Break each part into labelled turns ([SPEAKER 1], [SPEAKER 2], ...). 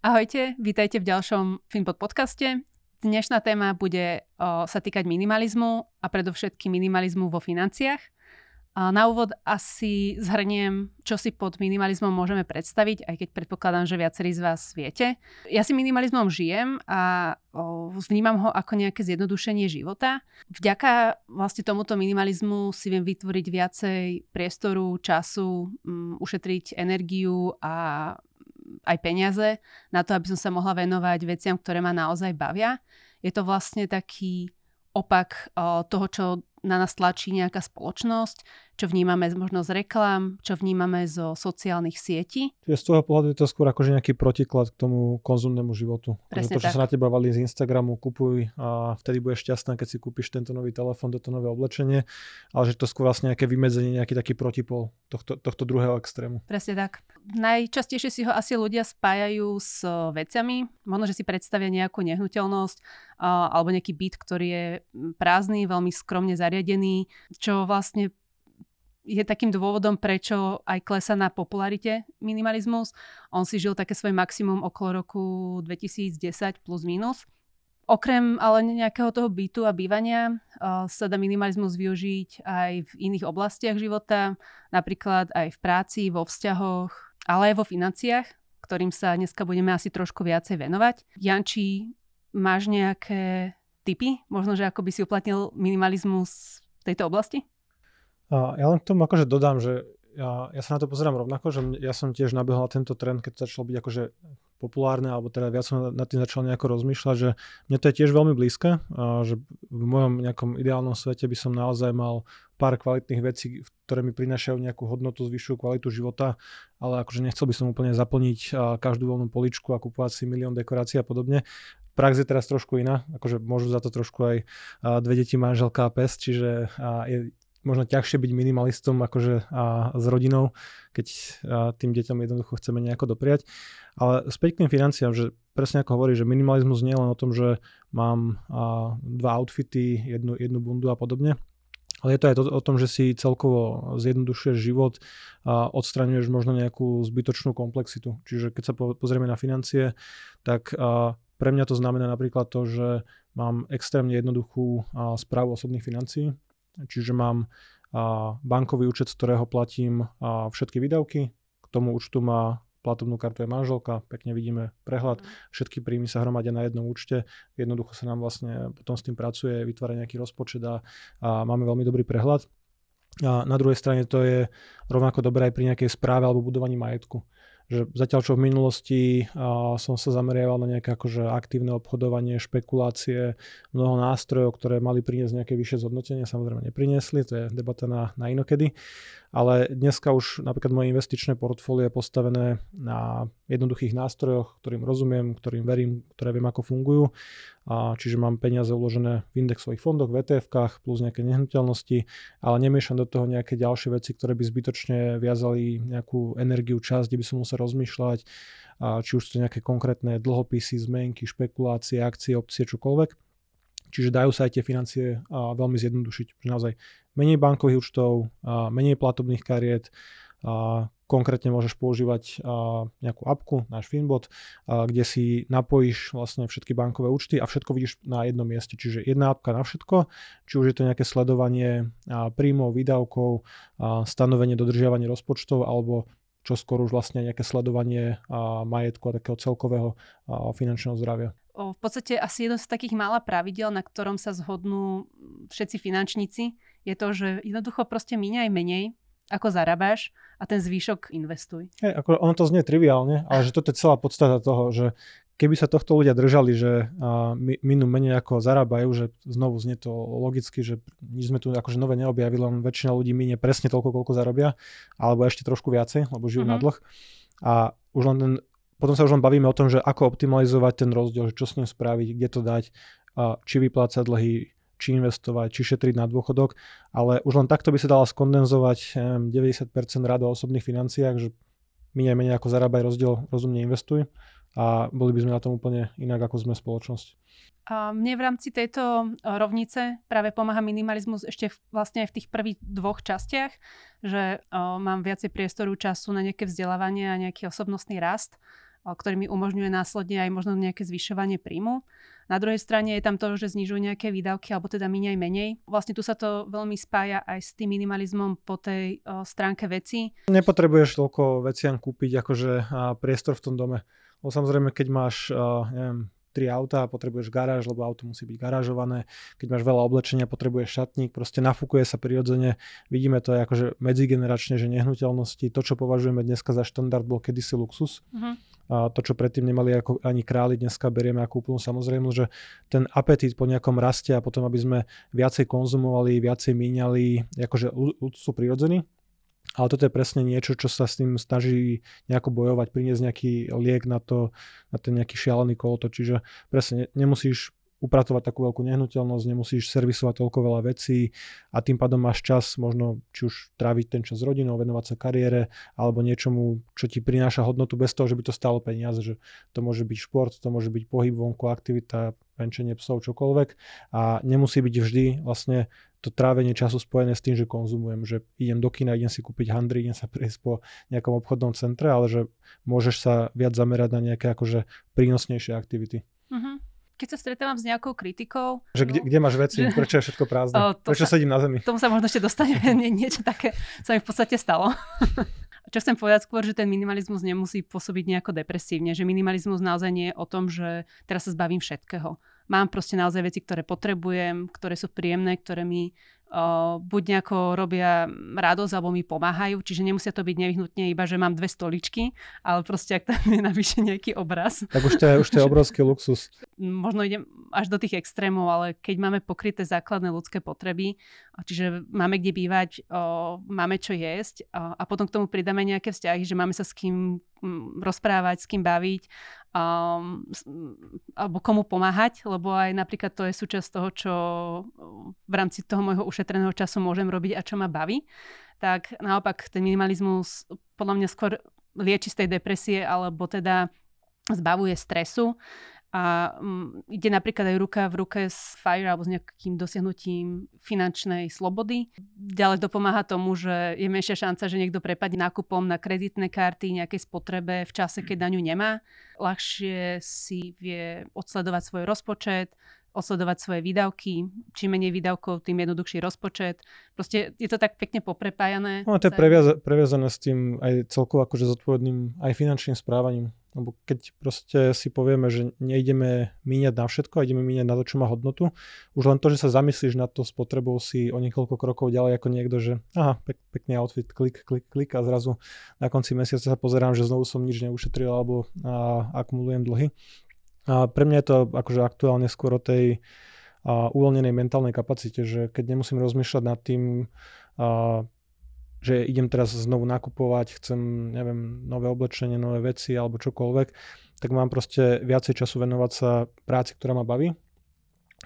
[SPEAKER 1] Ahojte, vítajte v ďalšom Finpod podcaste. Dnešná téma bude o, sa týkať minimalizmu a predovšetkým minimalizmu vo financiách. A na úvod asi zhrniem, čo si pod minimalizmom môžeme predstaviť, aj keď predpokladám, že viacerí z vás viete. Ja si minimalizmom žijem a o, vnímam ho ako nejaké zjednodušenie života. Vďaka vlastne tomuto minimalizmu si viem vytvoriť viacej priestoru, času, um, ušetriť energiu a aj peniaze na to, aby som sa mohla venovať veciam, ktoré ma naozaj bavia. Je to vlastne taký opak toho, čo na nás tlačí nejaká spoločnosť, čo vnímame možno z reklám, čo vnímame zo sociálnych sietí.
[SPEAKER 2] Čiže z toho pohľadu je to skôr akože nejaký protiklad k tomu konzumnému životu.
[SPEAKER 1] Presne
[SPEAKER 2] to, čo
[SPEAKER 1] tak.
[SPEAKER 2] sa na teba valí z Instagramu, kupuj a vtedy budeš šťastná, keď si kúpiš tento nový telefón, toto nové oblečenie, ale že to skôr vlastne nejaké vymedzenie, nejaký taký protipol tohto, tohto druhého extrému.
[SPEAKER 1] Presne tak. Najčastejšie si ho asi ľudia spájajú s vecami. Možno, že si predstavia nejakú nehnuteľnosť alebo nejaký byt, ktorý je prázdny, veľmi skromne zariadený, čo vlastne je takým dôvodom, prečo aj klesa na popularite minimalizmus. On si žil také svoje maximum okolo roku 2010 plus minus. Okrem ale nejakého toho bytu a bývania uh, sa dá minimalizmus využiť aj v iných oblastiach života, napríklad aj v práci, vo vzťahoch, ale aj vo financiách, ktorým sa dneska budeme asi trošku viacej venovať. Janči, máš nejaké tipy? Možno, že ako by si uplatnil minimalizmus v tejto oblasti?
[SPEAKER 2] A ja len k tomu akože dodám, že ja, ja sa na to pozerám rovnako, že ja som tiež nabehol na tento trend, keď to začalo byť akože populárne, alebo teda viac som nad tým začal nejako rozmýšľať, že mne to je tiež veľmi blízke, a že v mojom nejakom ideálnom svete by som naozaj mal pár kvalitných vecí, ktoré mi prinášajú nejakú hodnotu, zvyšujú kvalitu života, ale akože nechcel by som úplne zaplniť každú voľnú poličku a kupovať si milión dekorácií a podobne. Prax je teraz trošku iná, akože môžu za to trošku aj dve deti, manželka a pes, čiže je možno ťažšie byť minimalistom akože a s rodinou, keď a, tým deťom jednoducho chceme nejako dopriať. Ale späť k tým financiám, že presne ako hovorí, že minimalizmus nie je len o tom, že mám a, dva outfity, jednu, jednu bundu a podobne, ale je to aj to, o tom, že si celkovo zjednodušuješ život a odstraňuješ možno nejakú zbytočnú komplexitu. Čiže keď sa pozrieme na financie, tak a, pre mňa to znamená napríklad to, že mám extrémne jednoduchú a, správu osobných financií, Čiže mám bankový účet, z ktorého platím všetky výdavky. K tomu účtu má platobnú kartu je manželka, pekne vidíme prehľad, všetky príjmy sa hromadia na jednom účte, jednoducho sa nám vlastne potom s tým pracuje, vytvára nejaký rozpočet a, a máme veľmi dobrý prehľad. A na druhej strane to je rovnako dobré aj pri nejakej správe alebo budovaní majetku že zatiaľ čo v minulosti a, som sa zameriaval na nejaké akože aktívne obchodovanie, špekulácie, mnoho nástrojov, ktoré mali priniesť nejaké vyššie zhodnotenie, samozrejme nepriniesli, to je debata na, na inokedy. Ale dneska už napríklad moje investičné portfólio je postavené na jednoduchých nástrojoch, ktorým rozumiem, ktorým verím, ktoré viem, ako fungujú. A čiže mám peniaze uložené v indexových fondoch, v etf plus nejaké nehnuteľnosti, ale nemiešam do toho nejaké ďalšie veci, ktoré by zbytočne viazali nejakú energiu, čas, kde by som musel rozmýšľať, a či už sú nejaké konkrétne dlhopisy, zmenky, špekulácie, akcie, opcie, čokoľvek. Čiže dajú sa aj tie financie a, veľmi zjednodušiť. Naozaj menej bankových účtov, a, menej platobných kariet, a, konkrétne môžeš používať a, nejakú apku, náš Finbot, a, kde si napojíš vlastne všetky bankové účty a všetko vidíš na jednom mieste. Čiže jedna apka na všetko, či už je to nejaké sledovanie a, príjmov, výdavkov, a, stanovenie, dodržiavanie rozpočtov alebo čo skoro už vlastne nejaké sledovanie a, majetku a takého celkového a, finančného zdravia
[SPEAKER 1] v podstate asi jedno z takých mála pravidel, na ktorom sa zhodnú všetci finančníci, je to, že jednoducho proste míňaj menej, ako zarábaš a ten zvýšok investuj.
[SPEAKER 2] Hey, ako ono to znie triviálne, ale že toto je celá podstata toho, že keby sa tohto ľudia držali, že uh, minú menej ako zarábajú, že znovu znie to logicky, že nič sme tu akože nové neobjavili, len väčšina ľudí minie presne toľko, koľko zarobia, alebo ešte trošku viacej, lebo žijú mm-hmm. na dlh. A už len ten potom sa už len bavíme o tom, že ako optimalizovať ten rozdiel, že čo s ním spraviť, kde to dať, či vyplácať dlhy, či investovať, či šetriť na dôchodok, ale už len takto by sa dala skondenzovať 90% rada o osobných financiách, že minie menej ako zarábaj rozdiel, rozumne investuj. A boli by sme na tom úplne inak, ako sme spoločnosť.
[SPEAKER 1] A mne v rámci tejto rovnice práve pomáha minimalizmus ešte vlastne aj v tých prvých dvoch častiach, že o, mám viacej priestoru času na nejaké vzdelávanie a nejaký osobnostný rast ktorý mi umožňuje následne aj možno nejaké zvyšovanie príjmu. Na druhej strane je tam to, že znižujú nejaké výdavky, alebo teda minie menej. Vlastne tu sa to veľmi spája aj s tým minimalizmom po tej o, stránke veci.
[SPEAKER 2] Nepotrebuješ toľko veciam kúpiť, akože a priestor v tom dome. Lebo samozrejme, keď máš, a, neviem, tri auta a potrebuješ garáž, lebo auto musí byť garážované. Keď máš veľa oblečenia, potrebuješ šatník, proste nafúkuje sa prirodzene. Vidíme to aj akože medzigeneračne, že nehnuteľnosti, to, čo považujeme dneska za štandard, bol kedysi luxus. Uh-huh. A to, čo predtým nemali ako ani králi, dneska berieme ako úplnú samozrejmosť, že ten apetít po nejakom raste a potom, aby sme viacej konzumovali, viacej míňali, akože sú prirodzení, ale toto je presne niečo, čo sa s tým snaží nejako bojovať, priniesť nejaký liek na to, na ten nejaký šialený koloto. Čiže presne nemusíš upratovať takú veľkú nehnuteľnosť, nemusíš servisovať toľko veľa vecí a tým pádom máš čas možno či už tráviť ten čas s rodinou, venovať sa kariére alebo niečomu, čo ti prináša hodnotu bez toho, že by to stalo peniaze, že to môže byť šport, to môže byť pohyb vonku, aktivita, venčenie psov, čokoľvek a nemusí byť vždy vlastne to trávenie času spojené s tým, že konzumujem, že idem do kina, idem si kúpiť handry, idem sa prejsť po nejakom obchodnom centre, ale že môžeš sa viac zamerať na nejaké akože prínosnejšie aktivity. Uh-huh
[SPEAKER 1] keď sa stretávam s nejakou kritikou...
[SPEAKER 2] Že kde, kde máš veci, že, prečo je všetko prázdne, o, prečo sa, sedím na zemi.
[SPEAKER 1] Tomu sa možno ešte dostaneme, niečo také sa mi v podstate stalo. Čo chcem povedať skôr, že ten minimalizmus nemusí pôsobiť nejako depresívne, že minimalizmus naozaj nie je o tom, že teraz sa zbavím všetkého. Mám proste naozaj veci, ktoré potrebujem, ktoré sú príjemné, ktoré mi buď nejako robia radosť alebo mi pomáhajú, čiže nemusia to byť nevyhnutne iba, že mám dve stoličky, ale proste ak tam je navyše nejaký obraz.
[SPEAKER 2] Tak už to je, už to je obrovský luxus.
[SPEAKER 1] Možno idem až do tých extrémov, ale keď máme pokryté základné ľudské potreby, čiže máme kde bývať, máme čo jesť a potom k tomu pridáme nejaké vzťahy, že máme sa s kým rozprávať, s kým baviť um, alebo komu pomáhať, lebo aj napríklad to je súčasť toho, čo v rámci toho môjho ušetreného času môžem robiť a čo ma baví. Tak naopak ten minimalizmus podľa mňa skôr lieči z tej depresie alebo teda zbavuje stresu a um, ide napríklad aj ruka v ruke s FIRE alebo s nejakým dosiahnutím finančnej slobody. Ďalej to pomáha tomu, že je menšia šanca, že niekto prepadne nákupom na kreditné karty, nejakej spotrebe v čase, keď daňu nemá. Ľahšie si vie odsledovať svoj rozpočet, osledovať svoje výdavky. Čím menej výdavkov, tým jednoduchší rozpočet. Proste je to tak pekne poprepájané.
[SPEAKER 2] No, to je previaza- previazané s tým aj celkovo akože zodpovedným aj finančným správaním. Lebo keď proste si povieme, že neideme míňať na všetko a ideme míňať na to, čo má hodnotu, už len to, že sa zamyslíš nad to spotrebou si o niekoľko krokov ďalej ako niekto, že aha, pek, pekný outfit, klik, klik, klik a zrazu na konci mesiaca sa pozerám, že znovu som nič neušetril alebo a, akumulujem dlhy. A pre mňa je to akože aktuálne skôr o tej a, uvoľnenej mentálnej kapacite, že keď nemusím rozmýšľať nad tým, a, že idem teraz znovu nakupovať, chcem, neviem, nové oblečenie, nové veci alebo čokoľvek, tak mám proste viacej času venovať sa práci, ktorá ma baví,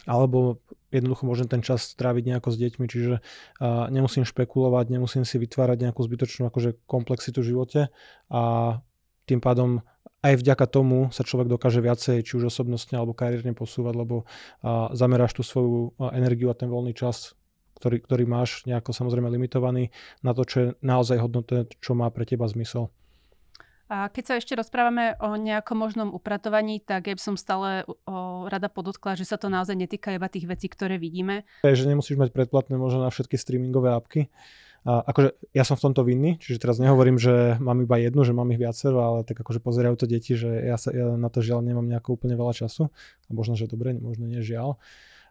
[SPEAKER 2] alebo jednoducho môžem ten čas stráviť nejako s deťmi, čiže uh, nemusím špekulovať, nemusím si vytvárať nejakú zbytočnú akože komplexitu v živote a tým pádom aj vďaka tomu sa človek dokáže viacej, či už osobnostne alebo kariérne posúvať, lebo zameráš tú svoju energiu a ten voľný čas ktorý, ktorý máš nejako samozrejme limitovaný na to, čo je naozaj hodnotné, čo má pre teba zmysel.
[SPEAKER 1] A keď sa ešte rozprávame o nejakom možnom upratovaní, tak ja by som stále o, rada podotkla, že sa to naozaj netýka iba tých vecí, ktoré vidíme.
[SPEAKER 2] Je, že nemusíš mať predplatné možno na všetky streamingové apky. A akože ja som v tomto vinný, čiže teraz nehovorím, že mám iba jednu, že mám ich viacero, ale tak akože pozerajú to deti, že ja, sa, ja na to žiaľ nemám nejako úplne veľa času. A možno, že dobre, možno nie žiaľ.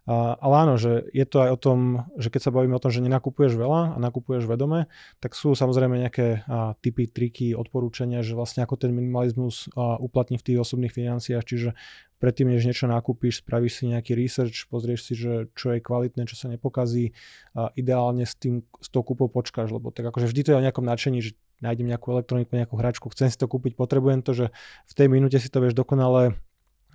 [SPEAKER 2] Ale áno, že je to aj o tom, že keď sa bavíme o tom, že nenakupuješ veľa a nakupuješ vedome, tak sú samozrejme nejaké a, typy, triky, odporúčania, že vlastne ako ten minimalizmus a, uplatní v tých osobných financiách, čiže predtým, než niečo nakúpiš, spravíš si nejaký research, pozrieš si, že čo je kvalitné, čo sa nepokazí a ideálne s, tým, s tou kúpou počkáš, lebo tak akože vždy to je o nejakom nadšení, že nájdem nejakú elektroniku, nejakú hračku, chcem si to kúpiť, potrebujem to, že v tej minúte si to vieš dokonale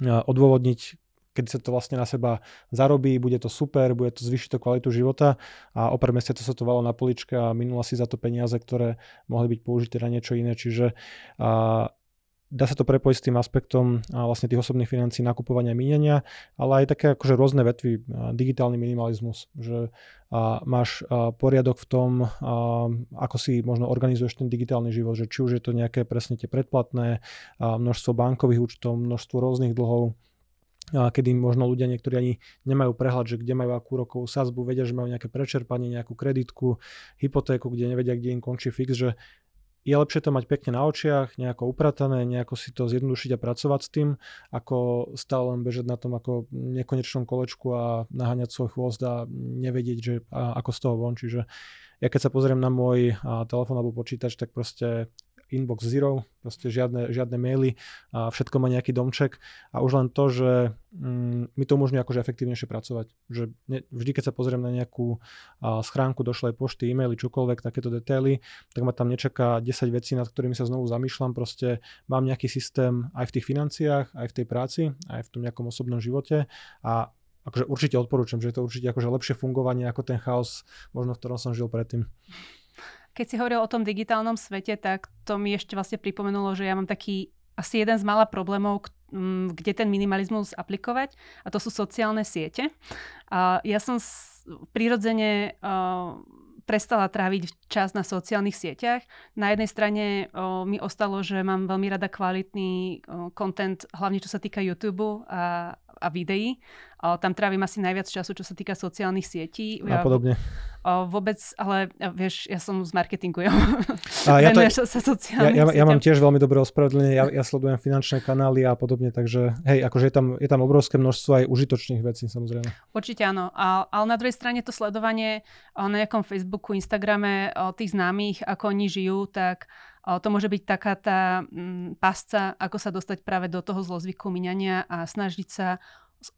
[SPEAKER 2] odôvodniť keď sa to vlastne na seba zarobí, bude to super, bude to zvyšiť to kvalitu života a o pár mesiacov sa to valo na poličke a minula si za to peniaze, ktoré mohli byť použité na niečo iné. Čiže a, dá sa to prepojiť s tým aspektom vlastne tých osobných financí, nakupovania minenia, ale aj také akože rôzne vetvy, digitálny minimalizmus, že máš poriadok v tom, ako si možno organizuješ ten digitálny život, že či už je to nejaké presne tie predplatné, množstvo bankových účtov, množstvo rôznych dlhov, kedy možno ľudia niektorí ani nemajú prehľad, že kde majú akú rokovú sazbu, vedia, že majú nejaké prečerpanie, nejakú kreditku, hypotéku, kde nevedia, kde im končí fix, že je lepšie to mať pekne na očiach, nejako upratané, nejako si to zjednodušiť a pracovať s tým, ako stále len bežať na tom ako nekonečnom kolečku a naháňať svoj chvost a nevedieť, že a, ako z toho von. Čiže ja keď sa pozriem na môj telefón alebo počítač, tak proste inbox zero, proste žiadne, žiadne maily a všetko má nejaký domček a už len to, že mm, mi to umožňuje akože efektívnejšie pracovať. Že ne, vždy, keď sa pozriem na nejakú a, schránku došlej pošty, e-maily, čokoľvek, takéto detaily, tak ma tam nečaká 10 vecí, nad ktorými sa znovu zamýšľam. Proste mám nejaký systém aj v tých financiách, aj v tej práci, aj v tom nejakom osobnom živote a akože určite odporúčam, že je to určite akože lepšie fungovanie ako ten chaos, možno v ktorom som žil predtým.
[SPEAKER 1] Keď si hovoril o tom digitálnom svete, tak to mi ešte vlastne pripomenulo, že ja mám taký asi jeden z mála problémov, kde ten minimalizmus aplikovať a to sú sociálne siete. A ja som prirodzene prestala tráviť čas na sociálnych sieťach. Na jednej strane o, mi ostalo, že mám veľmi rada kvalitný content, hlavne čo sa týka YouTube a, a videí. O, tam trávim asi najviac času, čo sa týka sociálnych sietí.
[SPEAKER 2] A podobne.
[SPEAKER 1] O, vôbec, ale vieš, ja som z marketingu, ja, a ja, to, sa
[SPEAKER 2] ja, ja, ja mám tiež veľmi dobré ospravedlnenie, ja, ja sledujem finančné kanály a podobne, takže hej, akože je tam, je tam obrovské množstvo aj užitočných vecí samozrejme.
[SPEAKER 1] Určite áno, a, ale na druhej strane to sledovanie na nejakom Facebooku, Instagrame tých známych, ako oni žijú, tak to môže byť taká tá mm, pasca, ako sa dostať práve do toho zlozvyku minania a snažiť sa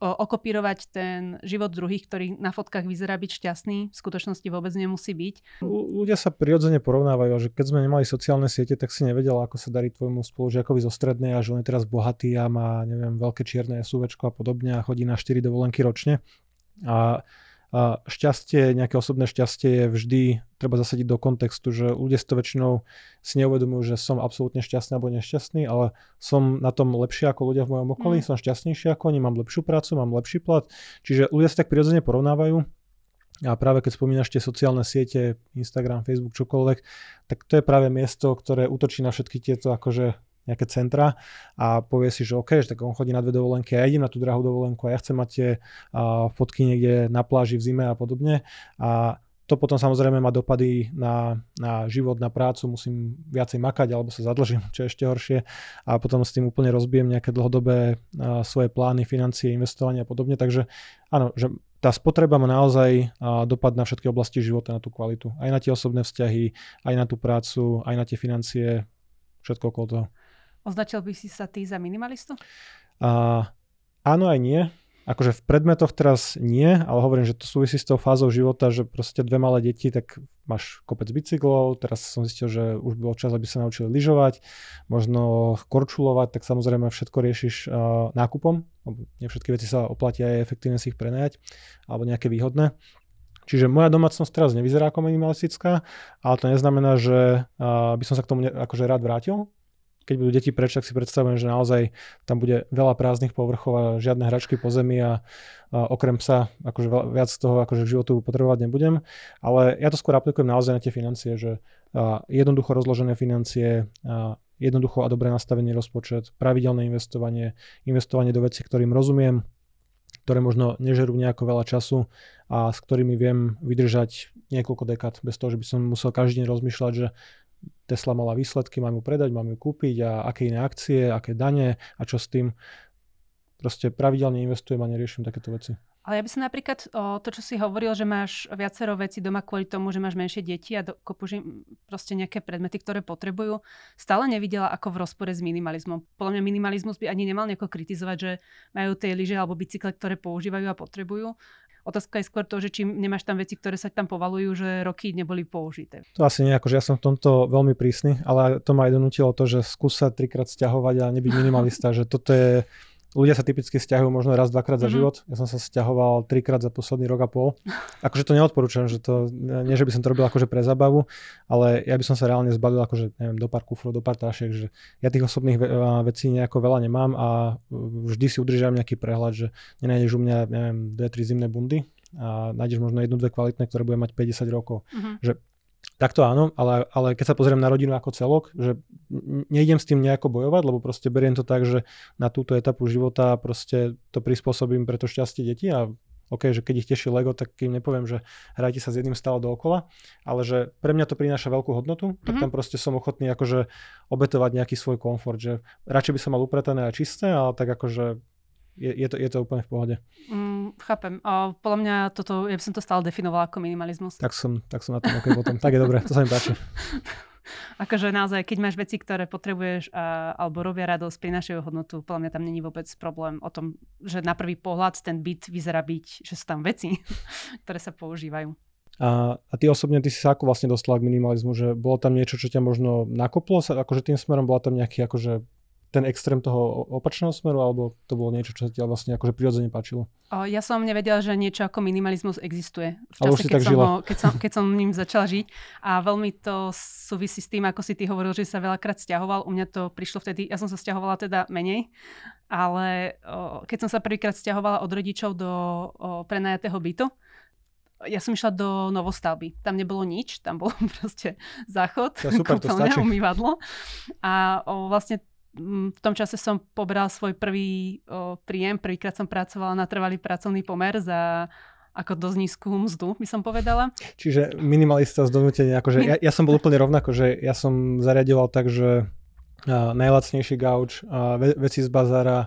[SPEAKER 1] okopírovať ten život druhých, ktorý na fotkách vyzerá byť šťastný, v skutočnosti vôbec nemusí byť.
[SPEAKER 2] Ľudia sa prirodzene porovnávajú, že keď sme nemali sociálne siete, tak si nevedela, ako sa darí tvojmu spolužiakovi zo strednej a že on je teraz bohatý a má, neviem, veľké čierne SUV a podobne a chodí na 4 dovolenky ročne. A šťastie, nejaké osobné šťastie je vždy, treba zasadiť do kontextu, že ľudia si to väčšinou si neuvedomujú, že som absolútne šťastný alebo nešťastný, ale som na tom lepšie ako ľudia v mojom okolí, mm. som šťastnejší ako oni, mám lepšiu prácu, mám lepší plat. Čiže ľudia sa tak prirodzene porovnávajú. A práve keď spomínaš tie sociálne siete, Instagram, Facebook, čokoľvek, tak to je práve miesto, ktoré útočí na všetky tieto akože nejaké centra a povie si, že OK, že tak on chodí na dve dovolenky a ja idem na tú drahú dovolenku a ja chcem mať tie uh, fotky niekde na pláži v zime a podobne. A to potom samozrejme má dopady na, na život, na prácu, musím viacej makať alebo sa zadlžím, čo je ešte horšie a potom s tým úplne rozbijem nejaké dlhodobé uh, svoje plány, financie, investovanie a podobne. Takže áno, že tá spotreba má naozaj uh, dopad na všetky oblasti života, na tú kvalitu. Aj na tie osobné vzťahy, aj na tú prácu, aj na tie financie, všetko okolo toho.
[SPEAKER 1] Označil by si sa ty za minimalistu?
[SPEAKER 2] Uh, áno aj nie. Akože v predmetoch teraz nie, ale hovorím, že to súvisí s tou fázou života, že proste dve malé deti, tak máš kopec bicyklov, teraz som zistil, že už bolo čas, aby sa naučili lyžovať, možno korčulovať, tak samozrejme všetko riešiš uh, nákupom, nie všetky veci sa oplatia aj efektívne si ich prenajať, alebo nejaké výhodné. Čiže moja domácnosť teraz nevyzerá ako minimalistická, ale to neznamená, že by som sa k tomu ne, akože rád vrátil, keď budú deti preč, tak si predstavujem, že naozaj tam bude veľa prázdnych povrchov a žiadne hračky po zemi a, a okrem psa akože viac toho akože v životu potrebovať nebudem. Ale ja to skôr aplikujem naozaj na tie financie, že a, jednoducho rozložené financie, a, jednoducho a dobre nastavený rozpočet, pravidelné investovanie, investovanie do vecí, ktorým rozumiem, ktoré možno nežerú nejako veľa času a s ktorými viem vydržať niekoľko dekád bez toho, že by som musel každý deň rozmýšľať, že Tesla mala výsledky, mám ju predať, mám ju kúpiť a aké iné akcie, aké dane a čo s tým. Proste pravidelne investujem a neriešim takéto veci.
[SPEAKER 1] Ale ja by som napríklad o, to, čo si hovoril, že máš viacero veci doma kvôli tomu, že máš menšie deti a kopuži proste nejaké predmety, ktoré potrebujú, stále nevidela ako v rozpore s minimalizmom. Podľa mňa minimalizmus by ani nemal nejako kritizovať, že majú tie lyže alebo bicykle, ktoré používajú a potrebujú. Otázka je skôr to, že či nemáš tam veci, ktoré sa tam povalujú, že roky neboli použité.
[SPEAKER 2] To asi nie, akože ja som v tomto veľmi prísny, ale to ma aj donútilo to, že skúsa trikrát stiahovať a nebyť minimalista, že toto je ľudia sa typicky stiahujú možno raz, dvakrát za mm-hmm. život. Ja som sa stiahoval trikrát za posledný rok a pol. Akože to neodporúčam, že to, nie že by som to robil akože pre zabavu, ale ja by som sa reálne zbavil akože, neviem, do pár kufrov, do pár tašiek, že ja tých osobných ve- vecí nejako veľa nemám a vždy si udržam nejaký prehľad, že nenájdeš u mňa, neviem, dve, tri zimné bundy a nájdeš možno jednu, dve kvalitné, ktoré bude mať 50 rokov. Mm-hmm. Že Takto áno, ale, ale keď sa pozriem na rodinu ako celok, že nejdem s tým nejako bojovať, lebo proste beriem to tak, že na túto etapu života proste to prispôsobím pre to šťastie detí a OK, že keď ich teší Lego, tak im nepoviem, že hrajte sa s jedným stále dookola, ale že pre mňa to prináša veľkú hodnotu, tak mm-hmm. tam proste som ochotný akože obetovať nejaký svoj komfort, že radšej by som mal upratané a čisté, ale tak akože je, je, to, je to úplne v pohode.
[SPEAKER 1] Mm, chápem. A podľa mňa toto, ja by som to stále definovala ako minimalizmus.
[SPEAKER 2] Tak som, tak som na tom OK potom. tak je dobre, to sa mi páči.
[SPEAKER 1] akože naozaj, keď máš veci, ktoré potrebuješ a, alebo robia radosť, prinášajú hodnotu, podľa mňa tam není vôbec problém o tom, že na prvý pohľad ten byt vyzerá byť, že sú tam veci, ktoré sa používajú.
[SPEAKER 2] A, a ty osobne, ty si sa ako vlastne dostala k minimalizmu, že bolo tam niečo, čo ťa možno nakoplo, sa, akože tým smerom bola tam nejaký akože ten extrém toho opačného smeru, alebo to bolo niečo, čo sa ti vlastne akože prirodzene páčilo?
[SPEAKER 1] O, ja som nevedela, že niečo ako minimalizmus existuje. V čase, keď, som ho, keď, som, keď som ním začala žiť. A veľmi to súvisí s tým, ako si ty hovoril, že sa veľakrát stiahoval. U mňa to prišlo vtedy, ja som sa stiahovala teda menej, ale o, keď som sa prvýkrát stiahovala od rodičov do o, prenajatého bytu, ja som išla do novostavby. Tam nebolo nič, tam bol proste záchod,
[SPEAKER 2] ja, super, kúpeľňa,
[SPEAKER 1] umývadlo. A o, vlastne v tom čase som pobral svoj prvý o, príjem. Prvýkrát som pracovala na trvalý pracovný pomer za ako dosť nízku mzdu, by som povedala.
[SPEAKER 2] Čiže minimalista z donútenia. Akože ja, ja som bol úplne rovnako, že ja som zariadoval tak, že a, najlacnejší gauč, a, ve, veci z bazára,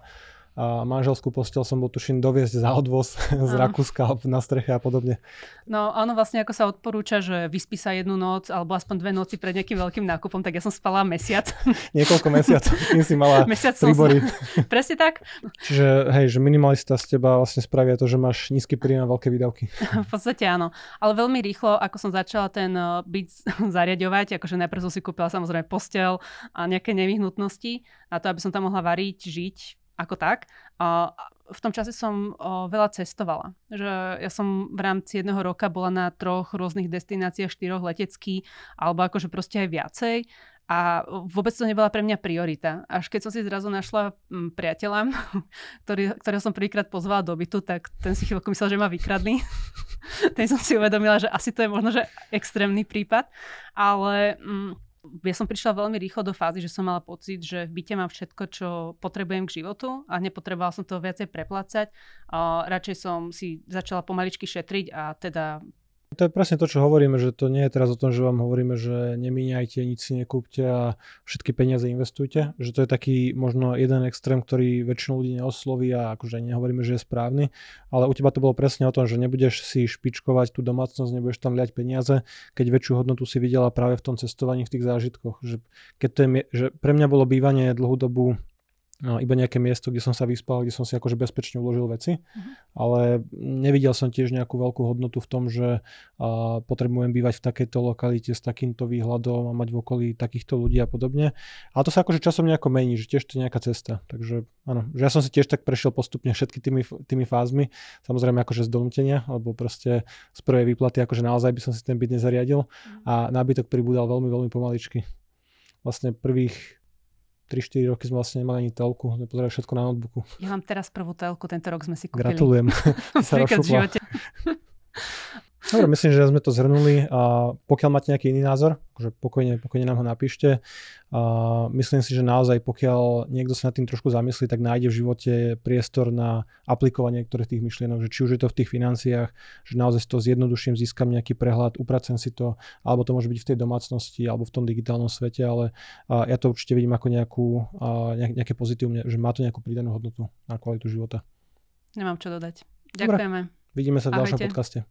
[SPEAKER 2] a manželskú postel som bol tuším doviezť za odvoz z Rakúska na streche a podobne.
[SPEAKER 1] No áno, vlastne ako sa odporúča, že vyspí sa jednu noc alebo aspoň dve noci pred nejakým veľkým nákupom, tak ja som spala mesiac.
[SPEAKER 2] Niekoľko mesiacov, kým si mala
[SPEAKER 1] mesiac príbory. Som... Presne tak.
[SPEAKER 2] Čiže hej, že minimalista z teba vlastne spravia to, že máš nízky príjem a veľké výdavky.
[SPEAKER 1] v podstate áno. Ale veľmi rýchlo, ako som začala ten eh, byt zariadovať, akože najprv som si kúpila samozrejme postel a nejaké nevyhnutnosti na to, aby som tam mohla variť, žiť, ako tak. A v tom čase som veľa cestovala. Že ja som v rámci jedného roka bola na troch rôznych destináciách, štyroch letecký, alebo akože proste aj viacej. A vôbec to nebola pre mňa priorita. Až keď som si zrazu našla m, priateľa, ktorý, ktorého som prvýkrát pozvala do bytu, tak ten si chvíľku myslel, že ma vykradli. ten som si uvedomila, že asi to je možno, že extrémny prípad. Ale... M, ja som prišla veľmi rýchlo do fázy, že som mala pocit, že v byte mám všetko, čo potrebujem k životu a nepotrebovala som to viacej preplácať. Radšej som si začala pomaličky šetriť a teda
[SPEAKER 2] to je presne to, čo hovoríme, že to nie je teraz o tom, že vám hovoríme, že nemíňajte, nič si nekúpte a všetky peniaze investujte. Že to je taký možno jeden extrém, ktorý väčšinu ľudí neosloví a akože nehovoríme, že je správny. Ale u teba to bolo presne o tom, že nebudeš si špičkovať tú domácnosť, nebudeš tam liať peniaze, keď väčšiu hodnotu si videla práve v tom cestovaní, v tých zážitkoch. Že, keď to je, že pre mňa bolo bývanie dlhú dobu iba nejaké miesto, kde som sa vyspal, kde som si akože bezpečne uložil veci, uh-huh. ale nevidel som tiež nejakú veľkú hodnotu v tom, že uh, potrebujem bývať v takejto lokalite s takýmto výhľadom a mať v okolí takýchto ľudí a podobne. Ale to sa akože časom nejako mení, že tiež to je nejaká cesta. Takže áno, že ja som si tiež tak prešiel postupne všetky tými, tými fázmi, samozrejme akože z donútenia, alebo proste z prvej výplaty, akože naozaj by som si ten byt nezariadil uh-huh. a nábytok pribúdal veľmi, veľmi pomaličky. Vlastne prvých 3-4 roky sme vlastne nemali ani telku, sme pozerali všetko na notebooku.
[SPEAKER 1] Ja mám teraz prvú telku, tento rok sme si kúpili.
[SPEAKER 2] Gratulujem. sa v živote. Dobre, myslím, že sme to zhrnuli a pokiaľ máte nejaký iný názor, akože pokojne, pokojne nám ho napíšte. A myslím si, že naozaj pokiaľ niekto sa nad tým trošku zamyslí, tak nájde v živote priestor na aplikovanie niektorých tých myšlienok, že či už je to v tých financiách, že naozaj to zjednoduším, získam nejaký prehľad, upracem si to, alebo to môže byť v tej domácnosti, alebo v tom digitálnom svete, ale ja to určite vidím ako nejakú, nejaké pozitívne, že má to nejakú pridanú hodnotu na kvalitu života.
[SPEAKER 1] Nemám čo dodať. Ďakujeme.
[SPEAKER 2] Dobre. Vidíme sa v ďalšom podcaste.